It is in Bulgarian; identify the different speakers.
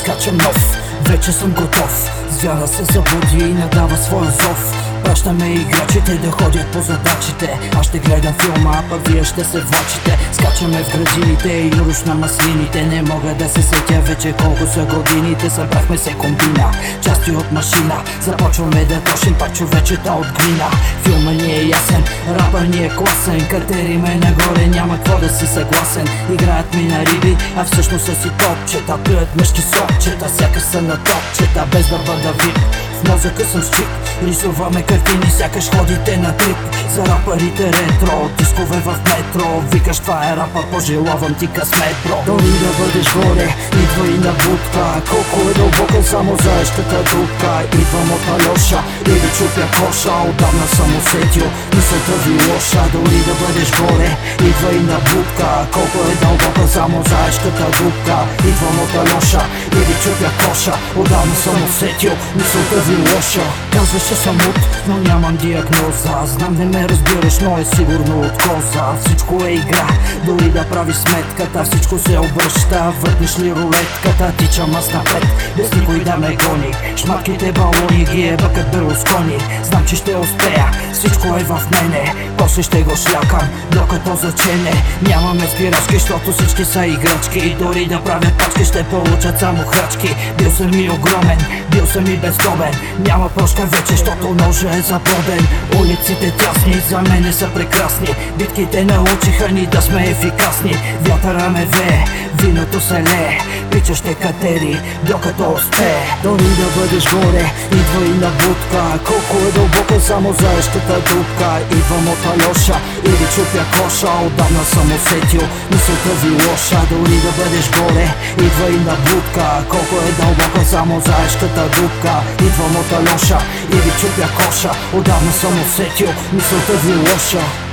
Speaker 1: Скачам нов, вече съм готов. Звяра се забуди и надава своя зов Пращаме играчите да ходят по задачите. Аз ще гледам филма, а пък вие ще се влачите. Скачаме в градините и руш на маслините Не мога да се сетя вече колко са годините. Събрахме се комбина, части от машина. Започваме да трошим пак човечета от глина. Филма ни е ясен, рапър ни е класен. Катериме нагоре, няма какво да си съгласен. Играят ми на риби, а всъщност са си топчета. Пият мъжки сокчета, сякаш са на топчета Без да бъда вип. В мозъка съм чип Рисуваме картини, сякаш ходите на трип. За рапарите ретро, дискове в метро. Викаш това е рапа, пожелавам ти късмет, бро. Дори да бъдеш горе, идва и на будка. Колко е дълбока само заещата дупка. Идвам от Алеша, или чупя коша. Отдавна съм усетил, мисълта ви лоша. Дори да бъдеш горе, идва и на будка. Колко е дълбока само заещата дупка. Идвам от Алеша, или чупя коша. Отдавна съм усетил, мисълта ви лоша. Казваш, че съм луд, но нямам диагноза. Знам не ме разбираш, но е сигурно от коза. Всичко е игра, дори да прави сметката. Всичко се обръща, въртнеш ли рулетката? Тичам аз напред, без никой да ме гони. Шматките балони ги е бъкът Берлускони. Знам, че ще успея, всичко е в мене. После ще го шлякам, докато зачене. Нямаме спирачки, защото всички са играчки И дори да правят пачки, ще получат само храчки. Бил съм и огромен, бил съм и бездомен Няма прошка вече, защото ножа е забоден Улиците тясни, за мене са прекрасни. Битките научиха ни да сме ефикасни. Вятъра ме вее, виното се лее Пича ще катери, докато успее Дори да бъдеш горе, идва и на будка. Колко е дълбока само заещата дупка. Идвам от Алеша, или чупя коша. Отдавна съм усетил, мисълта ви лоша. Дори да бъдеш горе, идва и на будка. Колко е дълбока само заещата дупка. Идвам от Алеша, или чупя коша. Отдавна съм усетил, мисълта ви лоша